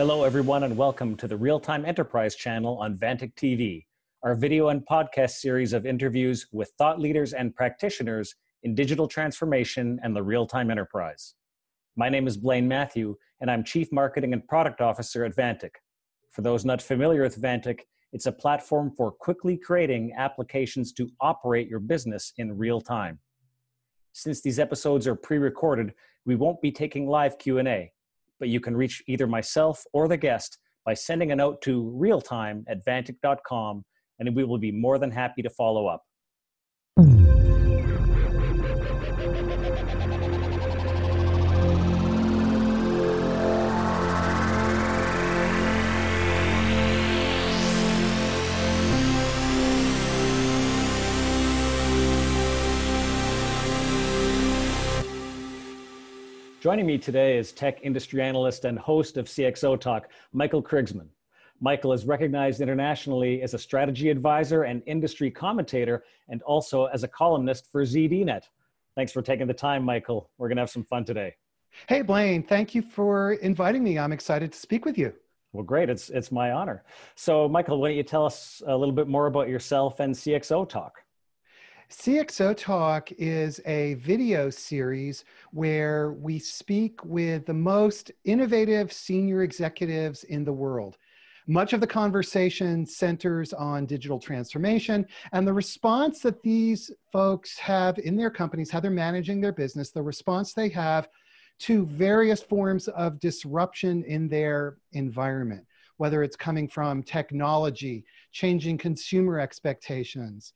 Hello, everyone, and welcome to the Real Time Enterprise channel on Vantiq TV, our video and podcast series of interviews with thought leaders and practitioners in digital transformation and the real time enterprise. My name is Blaine Mathieu, and I'm Chief Marketing and Product Officer at Vantiq. For those not familiar with Vantiq, it's a platform for quickly creating applications to operate your business in real time. Since these episodes are pre-recorded, we won't be taking live Q&A but you can reach either myself or the guest by sending a note to realtime at vantiq.com, and we will be more than happy to follow up. Joining me today is tech industry analyst and host of CXO Talk, Michael Krigsman. Michael is recognized internationally as a strategy advisor and industry commentator, and also as a columnist for ZDNet. Thanks for taking the time, Michael. We're going to have some fun today. Hey, Blaine, thank you for inviting me. I'm excited to speak with you. Well, great. It's, it's my honor. So, Michael, why don't you tell us a little bit more about yourself and CXO Talk? CXO Talk is a video series where we speak with the most innovative senior executives in the world. Much of the conversation centers on digital transformation and the response that these folks have in their companies, how they're managing their business, the response they have to various forms of disruption in their environment, whether it's coming from technology, changing consumer expectations,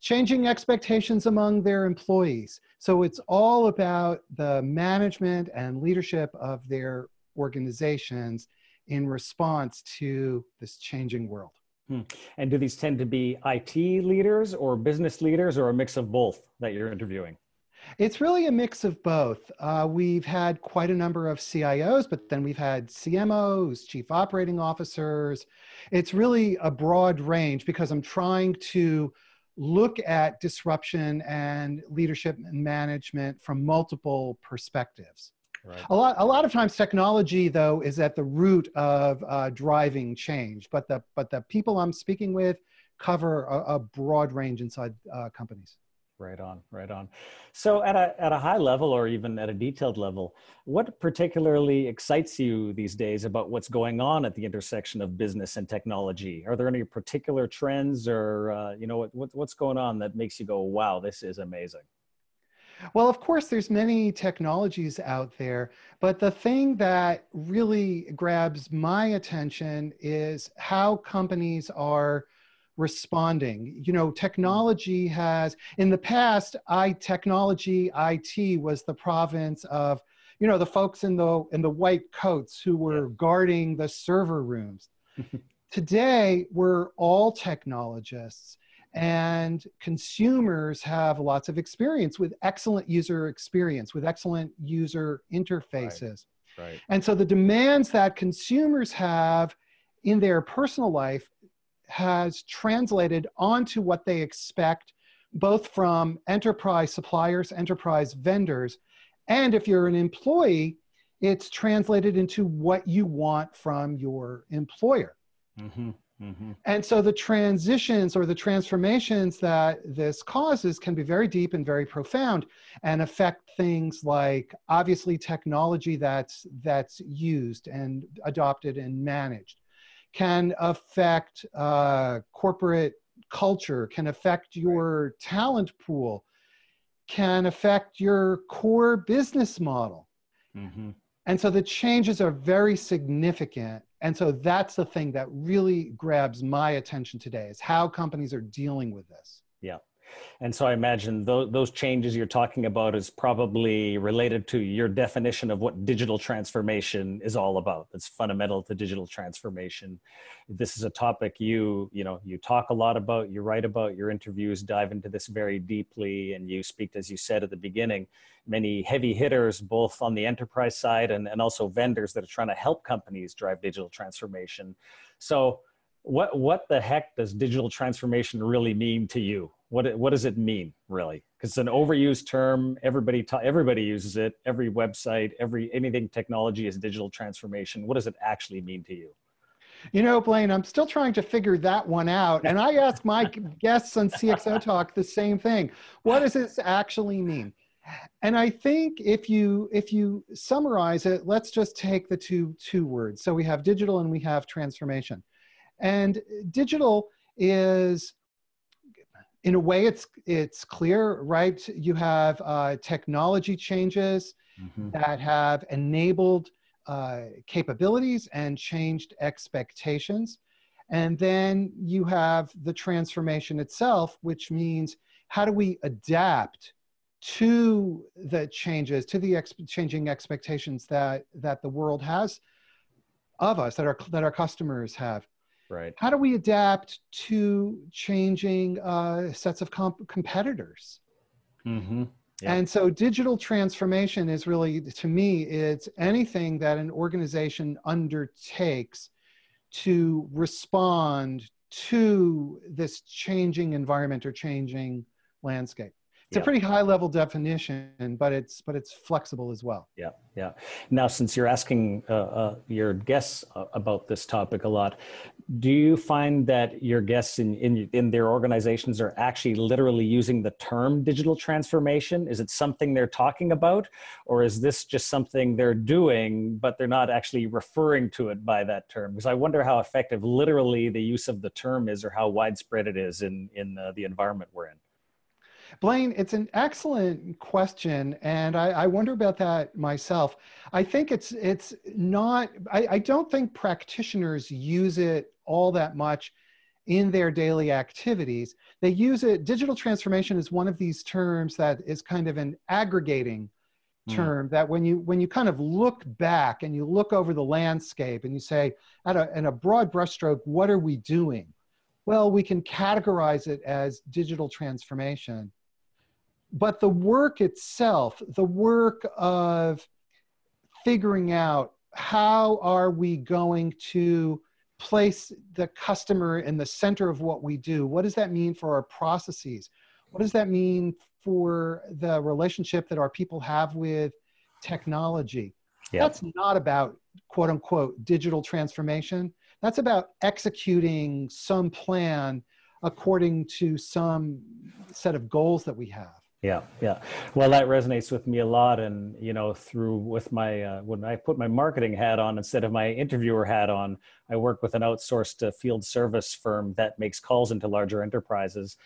changing expectations among their employees. So it's all about the management and leadership of their organizations in response to this changing world. Hmm. And do these tend to be IT leaders or business leaders or a mix of both that you're interviewing? It's really a mix of both. Uh, we've had quite a number of CIOs, but then we've had CMOs, chief operating officers. It's really a broad range because I'm trying to look at disruption and leadership and management from multiple perspectives. Right. A lot, a lot of times, technology though is at the root of uh, driving change. But the but the people I'm speaking with cover a, a broad range inside uh, companies. Right on, right on. So, at a at a high level, or even at a detailed level, what particularly excites you these days about what's going on at the intersection of business and technology? Are there any particular trends, or uh, you know, what, what's going on that makes you go, "Wow, this is amazing"? Well, of course, there's many technologies out there, but the thing that really grabs my attention is how companies are responding. You know, technology mm. has, in the past, I technology IT was the province of, you know, the folks in the in the white coats who were guarding the server rooms. Today, we're all technologists and consumers have lots of experience with excellent user experience with excellent user interfaces right. Right. and so the demands that consumers have in their personal life has translated onto what they expect, both from enterprise suppliers, enterprise vendors, and if you're an employee, it's translated into what you want from your employer. Mm-hmm, mm-hmm. And so the transitions or the transformations that this causes can be very deep and very profound and affect things like obviously technology that's that's used and adopted and managed can affect uh, corporate culture, can affect your talent pool, can affect your core business model. Mm-hmm. And so the changes are very significant. And so that's the thing that really grabs my attention today is how companies are dealing with this. Yeah. And so I imagine those, those changes you're talking about is probably related to your definition of what digital transformation is all about. That's fundamental to digital transformation. This is a topic you, you know, you talk a lot about, you write about, your interviews dive into this very deeply, and you speak, as you said at the beginning, many heavy hitters, both on the enterprise side and, and also vendors that are trying to help companies drive digital transformation. So what what the heck does digital transformation really mean to you? what what does it mean really? Because it's an overused term. Everybody ta- everybody uses it. Every website, every anything technology is digital transformation. What does it actually mean to you? You know, Blaine, I'm still trying to figure that one out. And I ask my guests on CXO Talk the same thing. What does this actually mean? And I think if you if you summarize it, let's just take the two two words. So we have digital and we have transformation. And digital is in a way it's it's clear right you have uh, technology changes mm-hmm. that have enabled uh, capabilities and changed expectations. And then you have the transformation itself, which means how do we adapt to the changes, to the ex- changing expectations that, that the world has of us, that our, that our customers have. Right. How do we adapt to changing uh, sets of comp- competitors? Mm-hmm. And so digital transformation is really, to me, it's anything that an organization undertakes to respond to this changing environment or changing landscape it's a pretty high level definition but it's but it's flexible as well. Yeah yeah. Now since you're asking uh, uh, your guests uh, about this topic a lot do you find that your guests in, in in their organizations are actually literally using the term digital transformation? Is it something they're talking about or is this just something they're doing but they're not actually referring to it by that term? Because i wonder how effective literally the use of the term is or how widespread it is in in uh, the environment we're in Blaine, it's an excellent question, and I, I, wonder about that myself. I think it's it's not. I, I don't think practitioners use it all that much in their daily activities. They use it. Digital transformation is one of these terms that is kind of an aggregating hmm. term mm. that when you when you kind of look back and you look over the landscape and you say at a, in a broad brushstroke what are we doing well we can categorize it as digital transformation but the work itself, the work of figuring out how are we going to place the customer in the center of what we do? What does that mean for our processes? What does that mean for the relationship that our people have with technology? Yep. That's not about quote unquote digital transformation. That's about executing some plan according to some set of goals that we have. Yeah, yeah. Well, that resonates with me a lot, and you know, through with my uh, when I put my marketing hat on instead of my interviewer hat on, I work with an outsourced uh, field service firm that makes calls into larger enterprises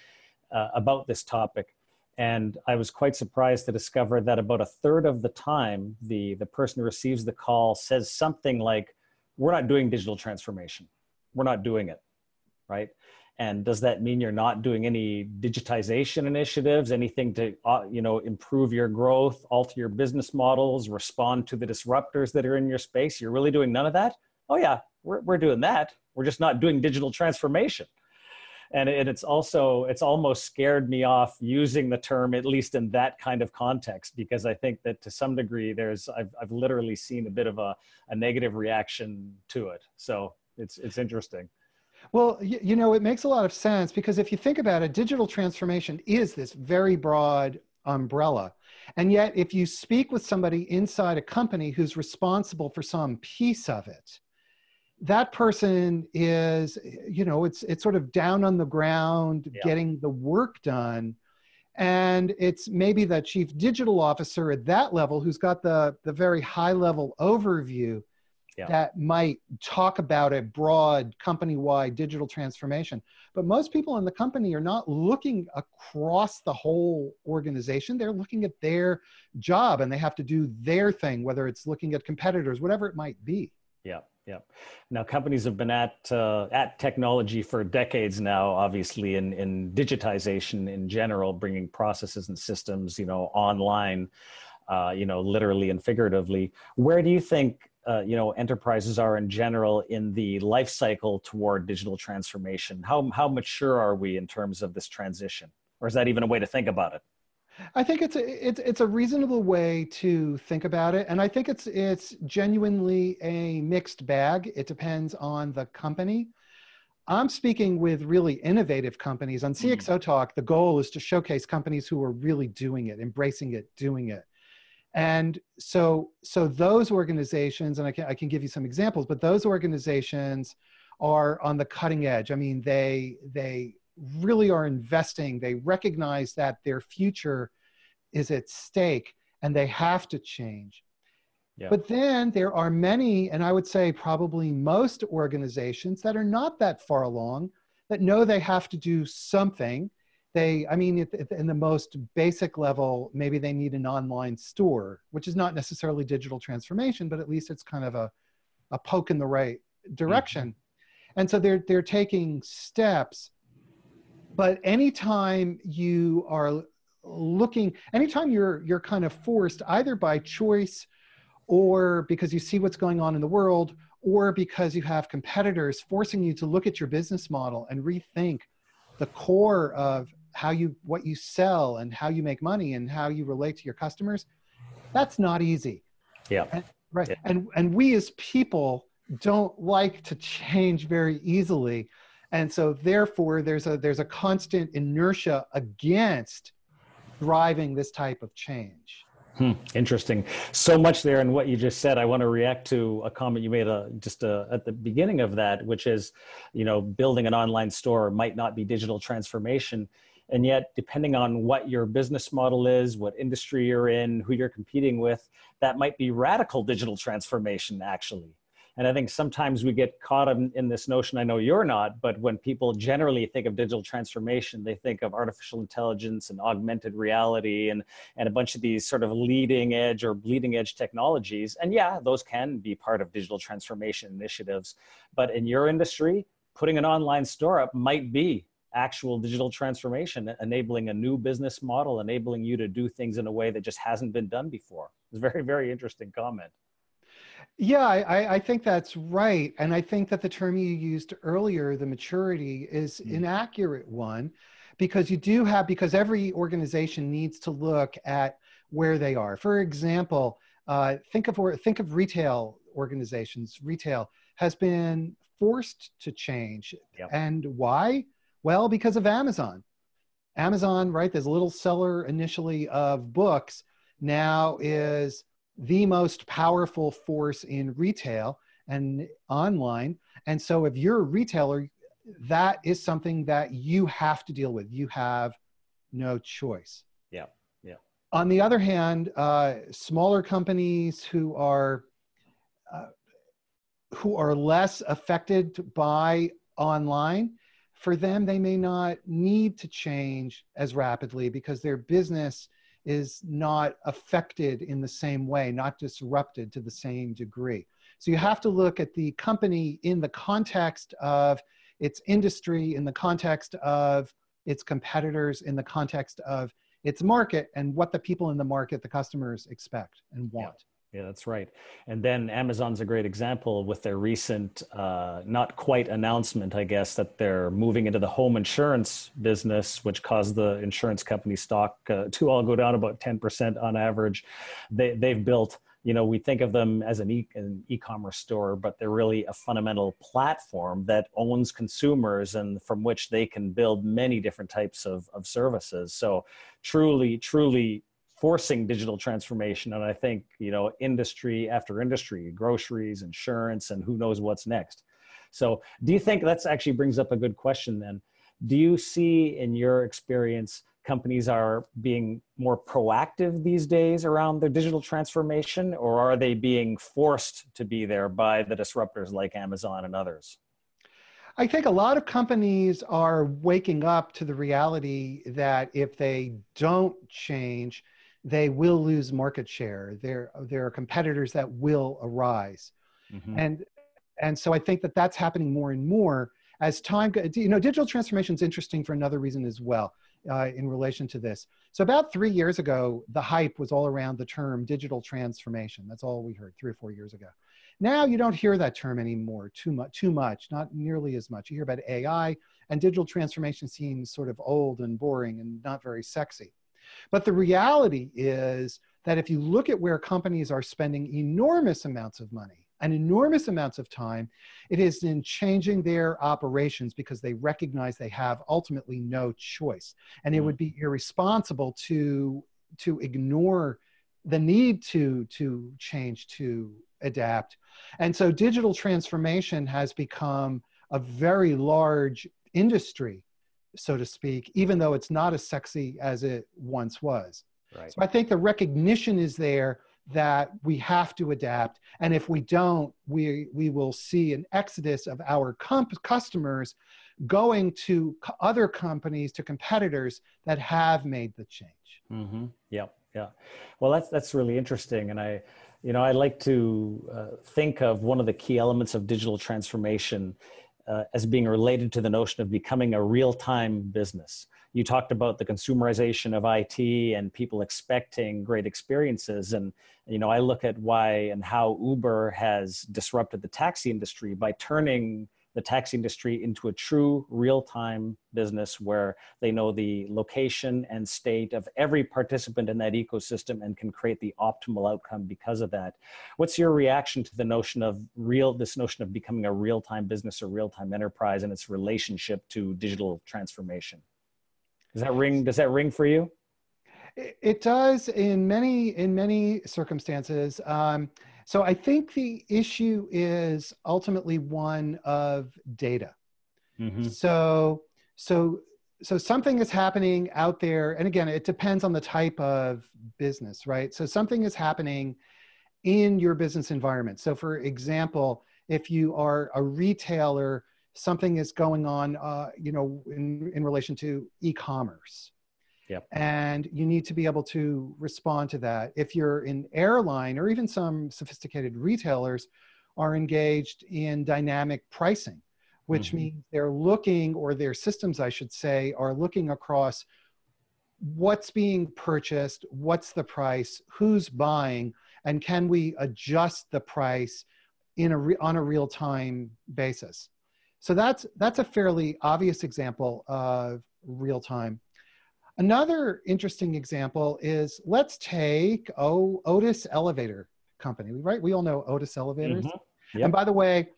uh, about this topic. And I was quite surprised to discover that about a third of the time, the the person who receives the call says something like, "We're not doing digital transformation. We're not doing it." Right and does that mean you're not doing any digitization initiatives anything to uh, you know improve your growth alter your business models respond to the disruptors that are in your space you're really doing none of that oh yeah we're, we're doing that we're just not doing digital transformation and it, it's also it's almost scared me off using the term at least in that kind of context because i think that to some degree there's i've, I've literally seen a bit of a, a negative reaction to it so it's it's interesting well, you, you know, it makes a lot of sense because if you think about it, digital transformation is this very broad umbrella. And yet, if you speak with somebody inside a company who's responsible for some piece of it, that person is, you know, it's it's sort of down on the ground, yeah. getting the work done. And it's maybe the chief digital officer at that level who's got the, the very high level overview yeah. that might talk about a broad company wide digital transformation. But most people in the company are not looking across the whole organization. They're looking at their job and they have to do their thing, whether it's looking at competitors, whatever it might be. Yeah. Yeah. Now, companies have been at uh, at technology for decades now. Obviously, in in digitization in general, bringing processes and systems, you know, online, uh, you know, literally and figuratively. Where do you think uh, you know enterprises are in general in the life cycle toward digital transformation how how mature are we in terms of this transition or is that even a way to think about it i think it's a it's, it's a reasonable way to think about it and i think it's it's genuinely a mixed bag it depends on the company I'm speaking with really innovative companies. On CXO mm. Talk, the goal is to showcase companies who are really doing it, embracing it, doing it. And so, so those organizations, and I can, I can give you some examples, but those organizations are on the cutting edge. I mean, they, they really are investing. They recognize that their future is at stake and they have to change. Yeah. But then there are many, and I would say probably most organizations that are not that far along that know they have to do something. They, I mean, in the most basic level, maybe they need an online store, which is not necessarily digital transformation, but at least it's kind of a, a poke in the right direction. Mm-hmm. And so they're, they're taking steps. But anytime you are looking, anytime you're, you're kind of forced either by choice or because you see what's going on in the world, or because you have competitors forcing you to look at your business model and rethink the core of how you what you sell and how you make money and how you relate to your customers that's not easy. Yeah. And, right. Yeah. and and we as people don't like to change very easily and so therefore there's a there's a constant inertia against driving this type of change Hmm, interesting. So much there in what you just said. I want to react to a comment you made uh, just uh, at the beginning of that, which is, you know, building an online store might not be digital transformation. And yet, depending on what your business model is, what industry you're in, who you're competing with, that might be radical digital transformation, actually. And I think sometimes we get caught in, in, this notion. I know you're not, but when people generally think of digital transformation, they think of artificial intelligence and augmented reality and, and a bunch of these sort of leading edge or bleeding edge technologies. And yeah, those can be part of digital transformation initiatives. But in your industry, putting an online store up might be actual digital transformation, enabling a new business model, enabling you to do things in a way that just hasn't been done before. It's a very, very interesting comment. Yeah, I, I, think that's right. And I think that the term you used earlier, the maturity, is mm. an accurate one because you do have, because every organization needs to look at where they are. For example, uh, think, of, think of retail organizations. Retail has been forced to change. Yep. And why? Well, because of Amazon. Amazon, right, there's a little seller initially of books, now is the most powerful force in retail and online. And so if you're a retailer, that is something that you have to deal with. You have no choice. Yeah. Yeah. On the other hand, uh, smaller companies who are uh, who are less affected by online, for them, they may not need to change as rapidly because their business is not affected in the same way, not disrupted to the same degree. So you have to look at the company in the context of its industry, in the context of its competitors, in the context of its market, and what the people in the market, the customers expect and want. Yeah. That's right. And then Amazon's a great example with their recent, uh, not quite announcement, I guess, that they're moving into the home insurance business, which caused the insurance company stock uh, to all go down about 10% on average. They, they've built, you know, we think of them as an, e- an e-commerce store, but they're really a fundamental platform that owns consumers and from which they can build many different types of, of services. So truly, truly forcing digital transformation. And i think you know industry after industry groceries insurance and who knows what's next. So do you think that's actually brings up a good question then. Do you see in your experience companies are being more proactive these days around their digital transformation or are they being forced to be there by the disruptors like amazon and others? I think a lot of companies are waking up to the reality that if they don't change, they will lose market share. There, there are competitors that will arise. Mm-hmm. And, and so I think that that's happening more and more as time, you know, digital transformation is interesting for another reason as well uh, in relation to this. So about three years ago, the hype was all around the term digital transformation. That's all we heard three or four years ago. Now you don't hear that term anymore too much, too much, not nearly as much. You hear about AI and digital transformation seems sort of old and boring and not very sexy. But the reality is that if you look at where companies are spending enormous amounts of money, and enormous amounts of time. It is in changing their operations because they recognize they have ultimately no choice. And it mm. would be irresponsible to, to ignore the need to, to change, to adapt. And so digital transformation has become a very large industry, so to speak, even though it's not as sexy as it once was. Right. So I think the recognition is there that we have to adapt. And if we don't, we, we will see an exodus of our comp- customers going to co- other companies, to competitors that have made the change. Mm-hmm. Yeah, yeah. Well, that's, that's really interesting. And I, you know, I like to uh, think of one of the key elements of digital transformation uh, as being related to the notion of becoming a real-time business you talked about the consumerization of IT and people expecting great experiences. And, you know, I look at why and how Uber has disrupted the taxi industry by turning the taxi industry into a true real-time business where they know the location and state of every participant in that ecosystem and can create the optimal outcome because of that. What's your reaction to the notion of real this notion of becoming a real-time business or real-time enterprise and its relationship to digital transformation? Does that ring? Does that ring for you? It does in many in many circumstances. Um, so I think the issue is ultimately one of data. Mm-hmm. So so so something is happening out there, and again, it depends on the type of business, right? So something is happening in your business environment. So, for example, if you are a retailer something is going on, uh, you know, in, in relation to e-commerce. Yep. And you need to be able to respond to that. If you're in airline or even some sophisticated retailers are engaged in dynamic pricing, which mm-hmm. means they're looking, or their systems, I should say, are looking across what's being purchased, what's the price, who's buying, and can we adjust the price in a re- on a real time basis. So that's, that's a fairly obvious example of real time. Another interesting example is let's take oh, Otis Elevator Company, right? We all know Otis Elevators. Mm-hmm. Yep. And by the way,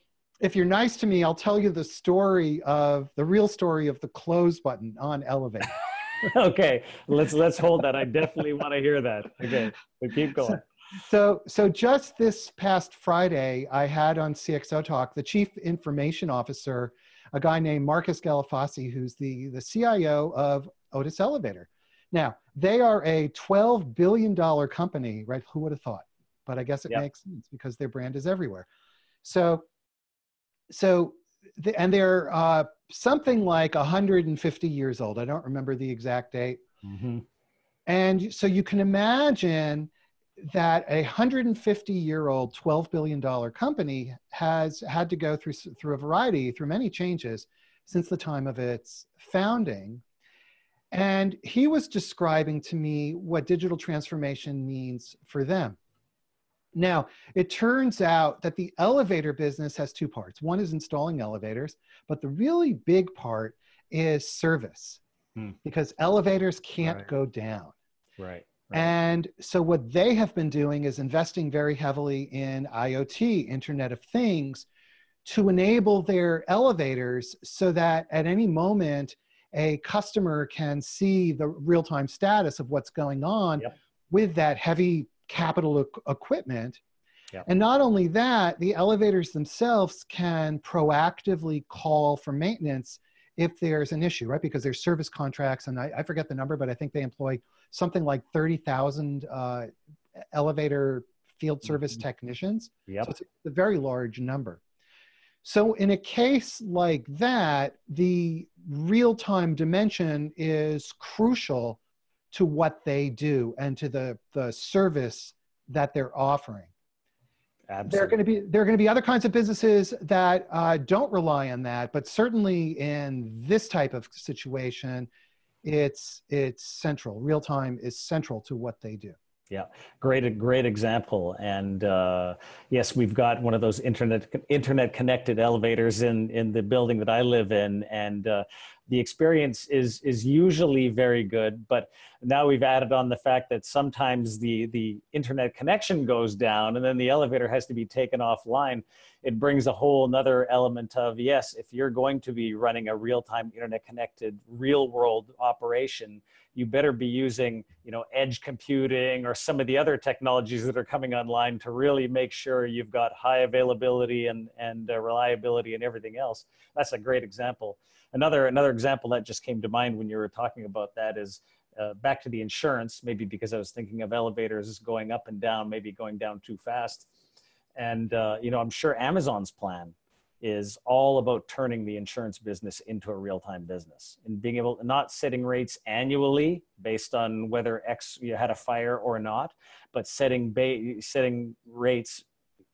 if you're nice to me, I'll tell you the story of the real story of the close button on elevator. okay, let's let's hold that. I definitely want to hear that. Okay, but keep going. So, so, so just this past Friday, I had on CXO Talk the chief information officer, a guy named Marcus Galafassi, who's the, the CIO of Otis Elevator. Now, they are a $12 billion company, right? Who would have thought? But I guess it yep. makes sense because their brand is everywhere. So, so, the, and they're uh, something like 150 years old. I don't remember the exact date. Mm-hmm. And so you can imagine that a 150 year old 12 billion dollar company has had to go through through a variety through many changes since the time of its founding and he was describing to me what digital transformation means for them now it turns out that the elevator business has two parts one is installing elevators but the really big part is service hmm. because elevators can't right. go down right and so, what they have been doing is investing very heavily in IoT, Internet of Things, to enable their elevators so that at any moment, a customer can see the real time status of what's going on yep. with that heavy capital equipment. Yep. And not only that, the elevators themselves can proactively call for maintenance if there's an issue, right? Because there's service contracts, and I, I forget the number, but I think they employ something like 30,000 uh, elevator field service mm-hmm. technicians. Yep. So it's a very large number. So in a case like that, the real-time dimension is crucial to what they do and to the, the service that they're offering. Absolutely. There are going to be there are going to be other kinds of businesses that uh, don't rely on that, but certainly in this type of situation, it's it's central. Real time is central to what they do. Yeah great great example. And uh, yes we've got one of those internet internet connected elevators in in the building that i live in. And uh, the experience is is usually very good but now we've added on the fact that sometimes the the internet connection goes down and then the elevator has to be taken offline. It brings a whole another element of yes if you're going to be running a real-time internet connected real world operation you better be using you know edge computing or some of the other technologies that are coming online to really make sure you've got high availability and and uh, reliability and everything else. That's a great example another another example that just came to mind when you were talking about that is uh, back to the insurance maybe because i was thinking of elevators going up and down maybe going down too fast. And uh, you know i'm sure amazon's plan is all about turning the insurance business into a real-time business and being able not setting rates annually based on whether X you had a fire or not, but setting ba- setting rates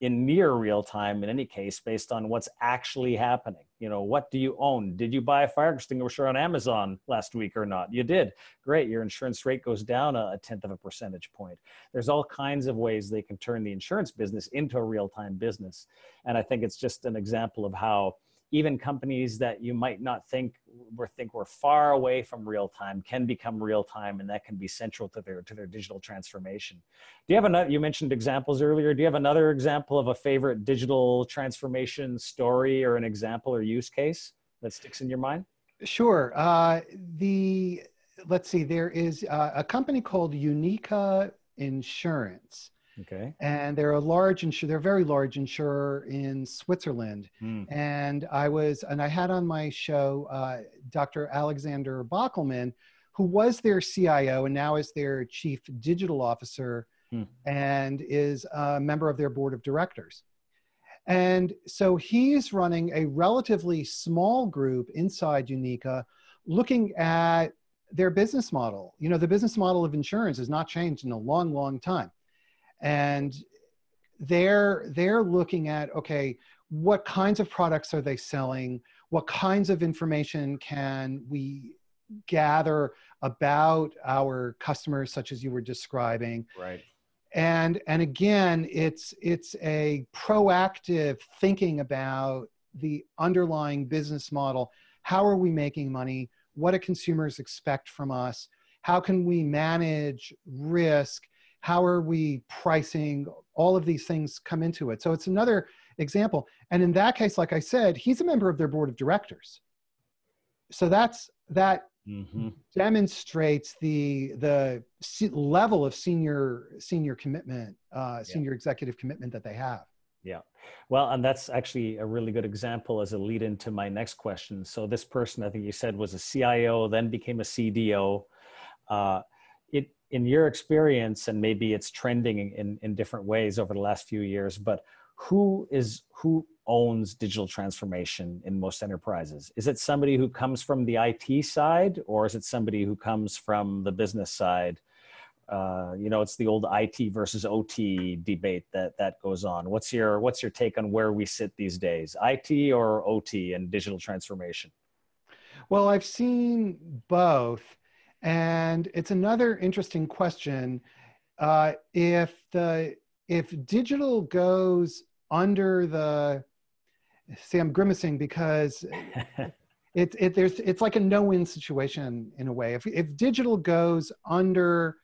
in near real time in any case based on what's actually happening. You know what do you own? Did you buy a fire extinguisher on amazon last week or not? You did. Great. Your insurance rate goes down a, tenth of a percentage point. There's all kinds of ways they can turn the insurance business into a real time business. And i think it's just an example of how even companies that you might not think or think were far away from real time can become real time and that can be central to their to their digital transformation. Do you have another you mentioned examples earlier. Do you have another example of a favorite digital transformation story or an example or use case that sticks in your mind? Sure. Uh, the let's see there is uh, a company called Uniqa insurance Okay. And they're a large insurer, they're a very large insurer in Switzerland. Mm. And I was, and I had on my show uh, Dr. Alexander Bockelmann, who was their CIO and now is their chief digital officer mm. and is a member of their board of directors. And so he's running a relatively small group inside Uniqa looking at their business model. You know, the business model of insurance has not changed in a long, long time and they're they're looking at okay what kinds of products are they selling? What kinds of information can we gather about our customers such as you were describing? Right. And and again it's it's a proactive thinking about the underlying business model. How are we making money? What do consumers expect from us? How can we manage risk how are we pricing all of these things come into it. So it's another example. And in that case like i said he's a member of their board of directors. So that's that mm-hmm. demonstrates the the level of senior senior commitment uh, senior yeah. executive commitment that they have. Yeah. Well and that's actually a really good example as a lead into my next question. So this person i think you said was a cio then became a cdo uh, in your experience, and maybe it's trending in, in different ways over the last few years, but who is who owns digital transformation in most enterprises? Is it somebody who comes from the IT side, or is it somebody who comes from the business side? Uh, you know, it's the old IT versus OT debate that that goes on. What's your what's your take on where we sit these days, IT or OT and digital transformation? Well, I've seen both. And it's another interesting question. Uh, if the if digital goes under the see, I'm grimacing because it, it there's it's like a no-win situation in a way. If if digital goes under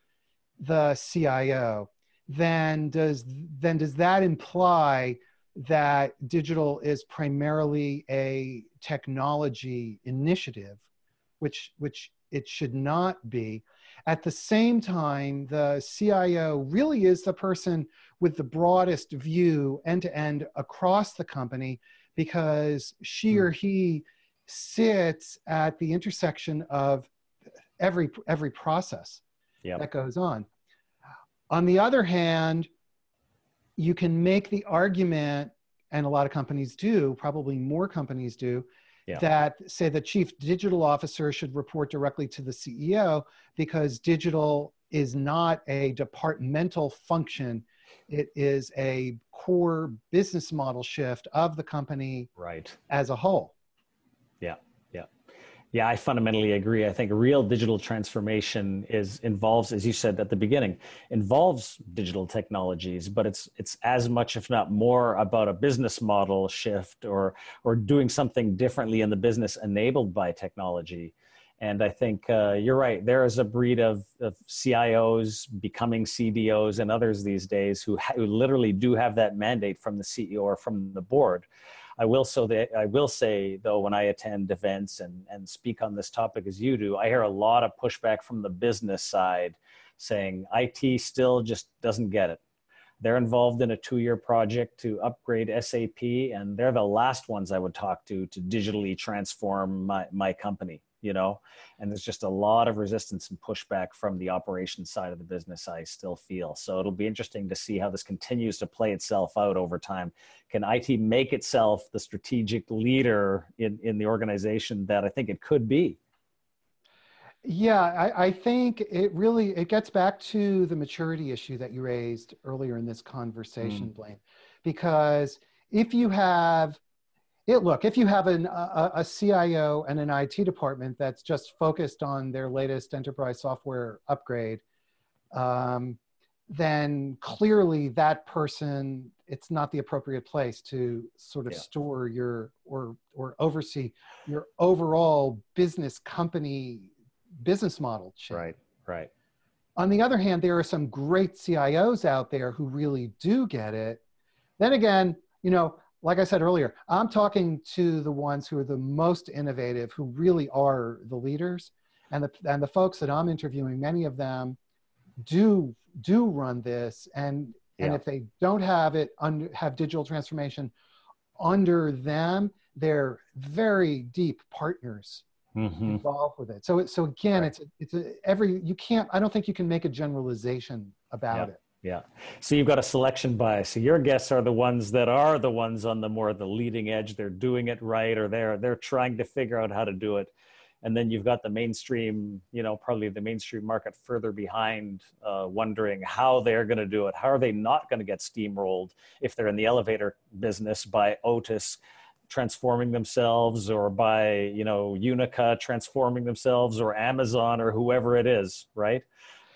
the CIO, then does then does that imply that digital is primarily a technology initiative, which which it should not be. At the same time, the CIO really is the person with the broadest view end to end across the company because she hmm. or he sits at the intersection of every every process yep. that goes on. On the other hand, you can make the argument, and a lot of companies do, probably more companies do, yeah. that say the chief digital officer should report directly to the CEO because digital is not a departmental function. It is a core business model shift of the company right. as a whole. Yeah, yeah. I fundamentally agree. I think real digital transformation is involves, as you said at the beginning, involves digital technologies, but it's it's as much, if not more, about a business model shift or or doing something differently in the business enabled by technology. And I think uh, you're right. There is a breed of, of CIOs becoming CDOs and others these days who, ha- who literally do have that mandate from the CEO or from the board I will so that I will say though when I attend events and and speak on this topic as you do, I hear a lot of pushback from the business side saying IT still just doesn't get it. They're involved in a two-year project to upgrade SAP, and they're the last ones I would talk to to digitally transform my, my company you know and there's just a lot of resistance and pushback from the operations side of the business i still feel. So it'll be interesting to see how this continues to play itself out over time. Can it make itself the strategic leader in, in the organization that i think it could be? Yeah I, I think it really it gets back to the maturity issue that you raised earlier in this conversation mm. blaine because if you have it, look, if you have an, a, a CIO and an IT department that's just focused on their latest enterprise software upgrade, um, then clearly that person, it's not the appropriate place to sort of yeah. store your or or oversee your overall business company business model change. Right, right. On the other hand, there are some great CIOs out there who really do get it. Then again, you know, like I said earlier, I'm talking to the ones who are the most innovative, who really are the leaders, and the and the folks that I'm interviewing, many of them do do run this, and yeah. and if they don't have it under have digital transformation under them, they're very deep partners mm-hmm. involved with it. So so again, right. it's a, it's a, every you can't. I don't think you can make a generalization about it. Yeah. So you've got a selection bias. So your guests are the ones that are the ones on the more the leading edge. They're doing it right, or they're they're trying to figure out how to do it. And then you've got the mainstream, you know, probably the mainstream market further behind, uh, wondering how they're going to do it. How are they not going to get steamrolled if they're in the elevator business by Otis transforming themselves, or by you know Uniqa transforming themselves, or Amazon, or whoever it is, right?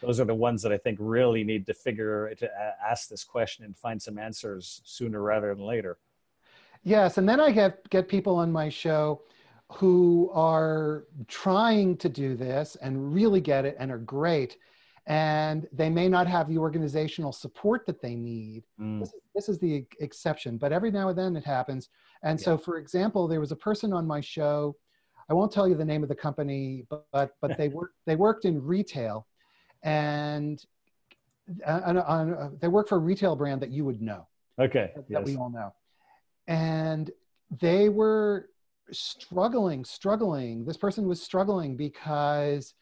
Those are the ones that I think really need to figure to ask this question and find some answers sooner rather than later. Yes, and then I get get people on my show who are trying to do this and really get it and are great and they may not have the organizational support that they need. Mm. This, this, is the exception, but every now and then it happens. And yeah. so, for example, there was a person on my show. I won't tell you the name of the company, but but, but they worked they worked in retail, and, and, uh, they work for a retail brand that you would know. Okay. That, yes. we all know. And they were struggling, struggling. This person was struggling because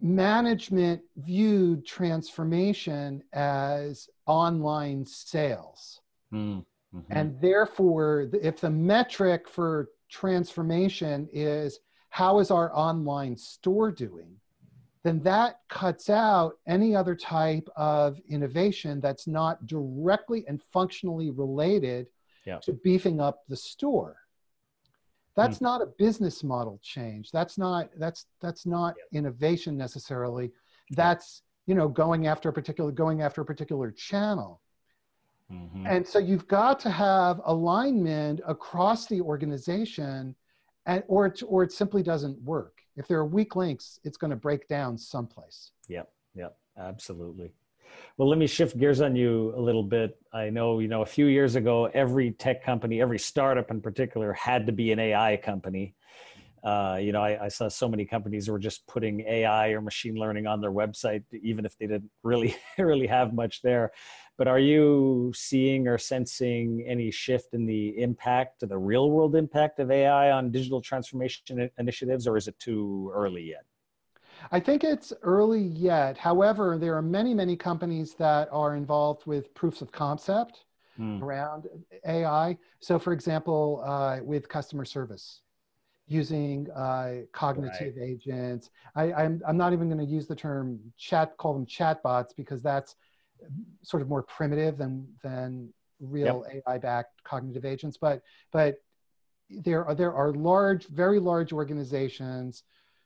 management viewed transformation as online sales. Mm, hmm And therefore, if the metric for transformation is how is our online store doing, then that cuts out any other type of innovation that's not directly and functionally related yeah. to beefing up the store that's mm. not a business model change that's not that's that's not yeah. innovation necessarily that's you know going after a particular going after a particular channel mm-hmm. and so you've got to have alignment across the organization and or it, or it simply doesn't work if there are weak links, it's going to break down someplace. Yep, yep, absolutely. Well, let me shift gears on you a little bit. I know, you know, a few years ago, every tech company, every startup in particular, had to be an AI company. Uh, you know, I, I, saw so many companies were just putting AI or machine learning on their website, even if they didn't really, really have much there. But are you seeing or sensing any shift in the impact, the real world impact of AI on digital transformation initiatives, or is it too early yet? I think it's early yet. However, there are many, many companies that are involved with proofs of concept mm. around AI. So, for example, uh, with customer service, using uh, cognitive right. agents. I, I'm, I'm not even going to use the term chat, call them chatbots, because that's sort of more primitive than than real yep. AI backed cognitive agents. But but there are there are large, very large organizations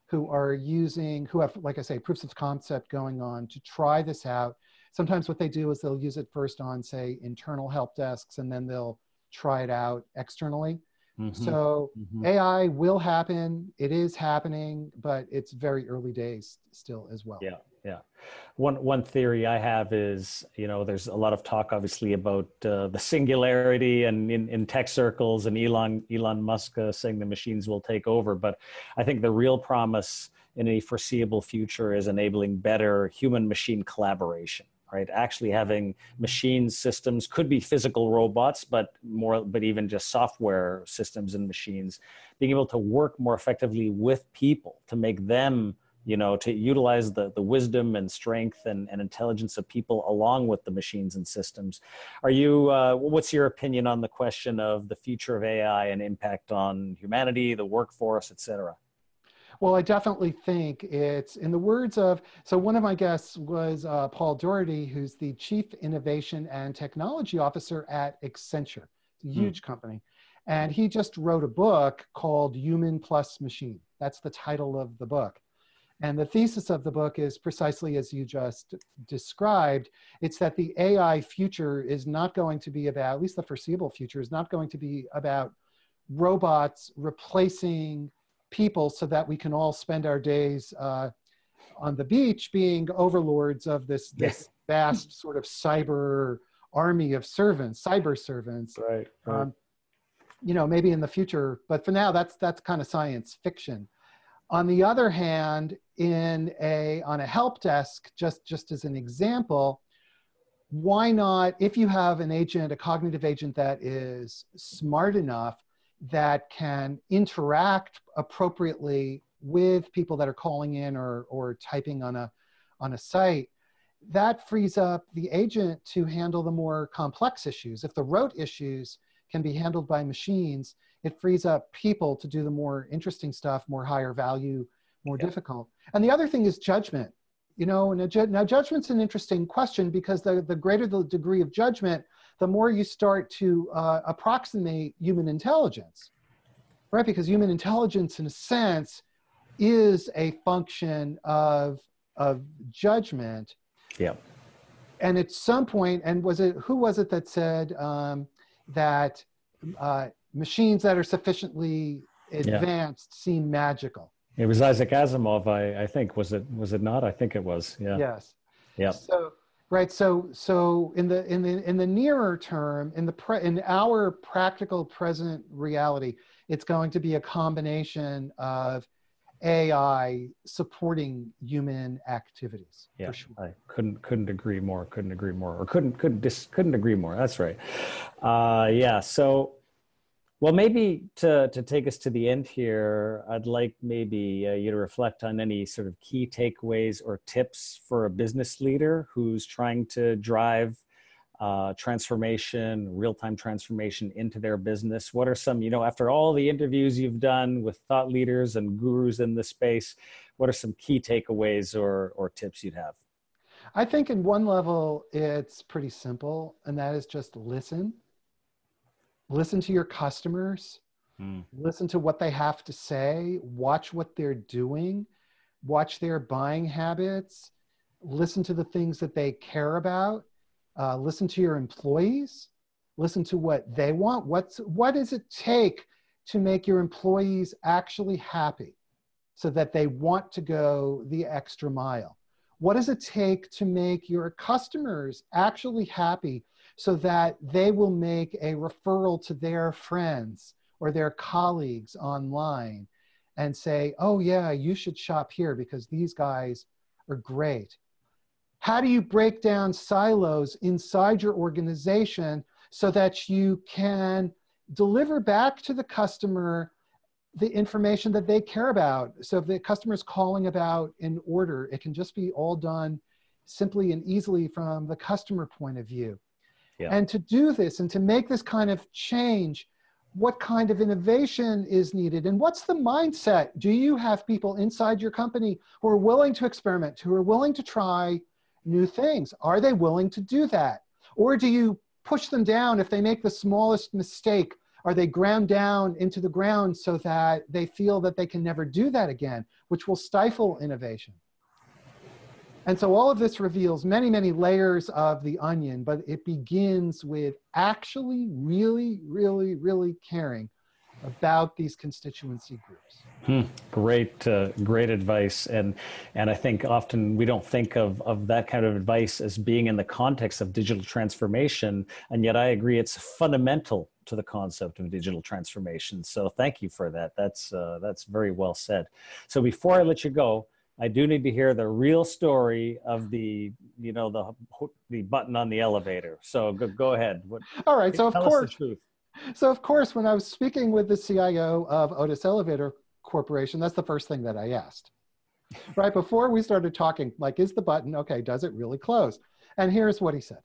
who are using who have, like I say, proofs of concept going on to try this out. Sometimes what they do is they'll use it first on, say, internal help desks, and then they'll try it out externally. Mm-hmm. So mm-hmm. AI will happen. It is happening, but it's very early days still as well. Yeah, yeah. One one theory I have is, you know, there's a lot of talk, obviously, about uh, the singularity and in, in tech circles, and Elon Elon Musk uh, saying the machines will take over. But I think the real promise in a foreseeable future is enabling better human machine collaboration right actually having machine systems could be physical robots but more but even just software systems and machines being able to work more effectively with people to make them you know to utilize the, the wisdom and strength and, and intelligence of people along with the machines and systems are you uh, what's your opinion on the question of the future of ai and impact on humanity the workforce et cetera well, I definitely think it's in the words of, so one of my guests was uh, Paul Daugherty, who's the Chief Innovation and Technology Officer at Accenture. It's a hmm. huge mm. company. And he just wrote a book called Human Plus Machine. That's the title of the book. And the thesis of the book is precisely as you just described. It's that the AI future is not going to be about, at least the foreseeable future, is not going to be about robots replacing people so that we can all spend our days uh, on the beach being overlords of this, this vast sort of cyber army of servants, cyber servants. Right. right. Um, you know, maybe in the future, but for now, that's that's kind of science fiction. On the other hand, in a on a help desk, just just as an example, why not? If you have an agent, a cognitive agent that is smart enough that can interact appropriately with people that are calling in or, or typing on a, on a site, that frees up the agent to handle the more complex issues. If the rote issues can be handled by machines, it frees up people to do the more interesting stuff, more higher value, more yeah. difficult. And the other thing is judgment. You know, now judgment's an interesting question because the, the greater the degree of judgment, the more you start to uh, approximate human intelligence, right? Because human intelligence, in a sense, is a function of, of judgment. Yeah. And at some point, and was it, who was it that said um, that uh, machines that are sufficiently advanced yeah. seem magical? It was Isaac Asimov, I, I think. Was it, was it not? I think it was. Yeah. Yes. Yeah. So, right so so in the in the in the nearer term in the pre, in our practical present reality it's going to be a combination of ai supporting human activities yeah sure. i couldn't couldn't agree more couldn't agree more or couldn't couldn't dis, couldn't agree more that's right uh yeah so well, maybe to, to take us to the end here, I'd like maybe uh, you to reflect on any sort of key takeaways or tips for a business leader who's trying to drive uh, transformation, real time transformation into their business. What are some, you know, after all the interviews you've done with thought leaders and gurus in the space, what are some key takeaways or, or tips you'd have? I think, in one level, it's pretty simple, and that is just listen listen to your customers, mm. listen to what they have to say, watch what they're doing, watch their buying habits, listen to the things that they care about, uh, listen to your employees, listen to what they want. What's, what does it take to make your employees actually happy so that they want to go the extra mile? What does it take to make your customers actually happy so that they will make a referral to their friends or their colleagues online and say, oh, yeah, you should shop here because these guys are great. How do you break down silos inside your organization so that you can deliver back to the customer the information that they care about? So if the customer is calling about an order, it can just be all done simply and easily from the customer point of view. Yeah. And to do this and to make this kind of change, what kind of innovation is needed? And what's the mindset? Do you have people inside your company who are willing to experiment, who are willing to try new things? Are they willing to do that? Or do you push them down if they make the smallest mistake Are they ground down into the ground so that they feel that they can never do that again, which will stifle innovation? And so all of this reveals many, many layers of the onion, but it begins with actually really, really, really caring about these constituency groups. Hmm. Great, uh, great advice, and and I think often we don't think of of that kind of advice as being in the context of digital transformation, and yet I agree it's fundamental to the concept of digital transformation. So thank you for that. That's uh, that's very well said. So before I let you go, I do need to hear the real story of the, you know, the the button on the elevator. So go, go ahead. What, All right. So of course, so of course, when I was speaking with the CIO of Otis Elevator Corporation, that's the first thing that I asked. Right before we started talking, like, is the button okay? Does it really close? And here's what he said.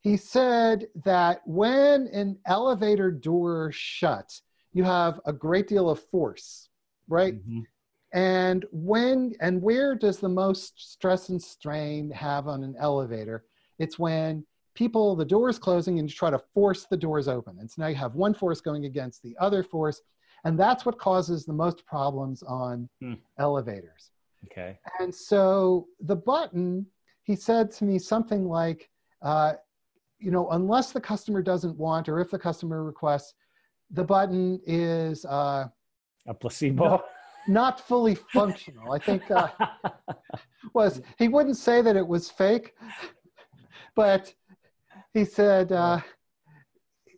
He said that when an elevator door shuts, you have a great deal of force, right? Mm-hmm and when and where does the most stress and strain have on an elevator? It's when people, the door is closing and you try to force the doors open. And so now you have one force going against the other force. And that's what causes the most problems on hmm. elevators. Okay. And so the button, he said to me something like, uh, you know, unless the customer doesn't want, or if the customer requests, the button is uh, a placebo not fully functional. I think uh, was he wouldn't say that it was fake, but he said, uh,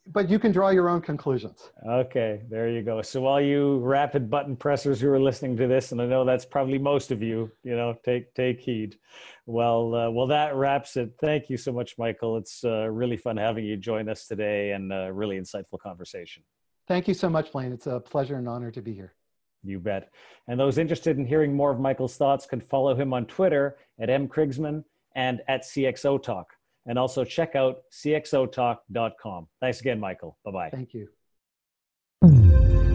but you can draw your own conclusions. Okay, there you go. So all you rapid button pressers who are listening to this, and I know that's probably most of you, you know, take take heed. Well, uh, well, that wraps it. Thank you so much, Michael. It's uh, really fun having you join us today, and a really insightful conversation. Thank you so much, Blaine. It's a pleasure and honor to be here. You bet. And those interested in hearing more of Michael's thoughts can follow him on Twitter at mkrigsman and at CXO Talk. And also check out cxotalk.com. Thanks again, Michael. Bye bye. Thank you.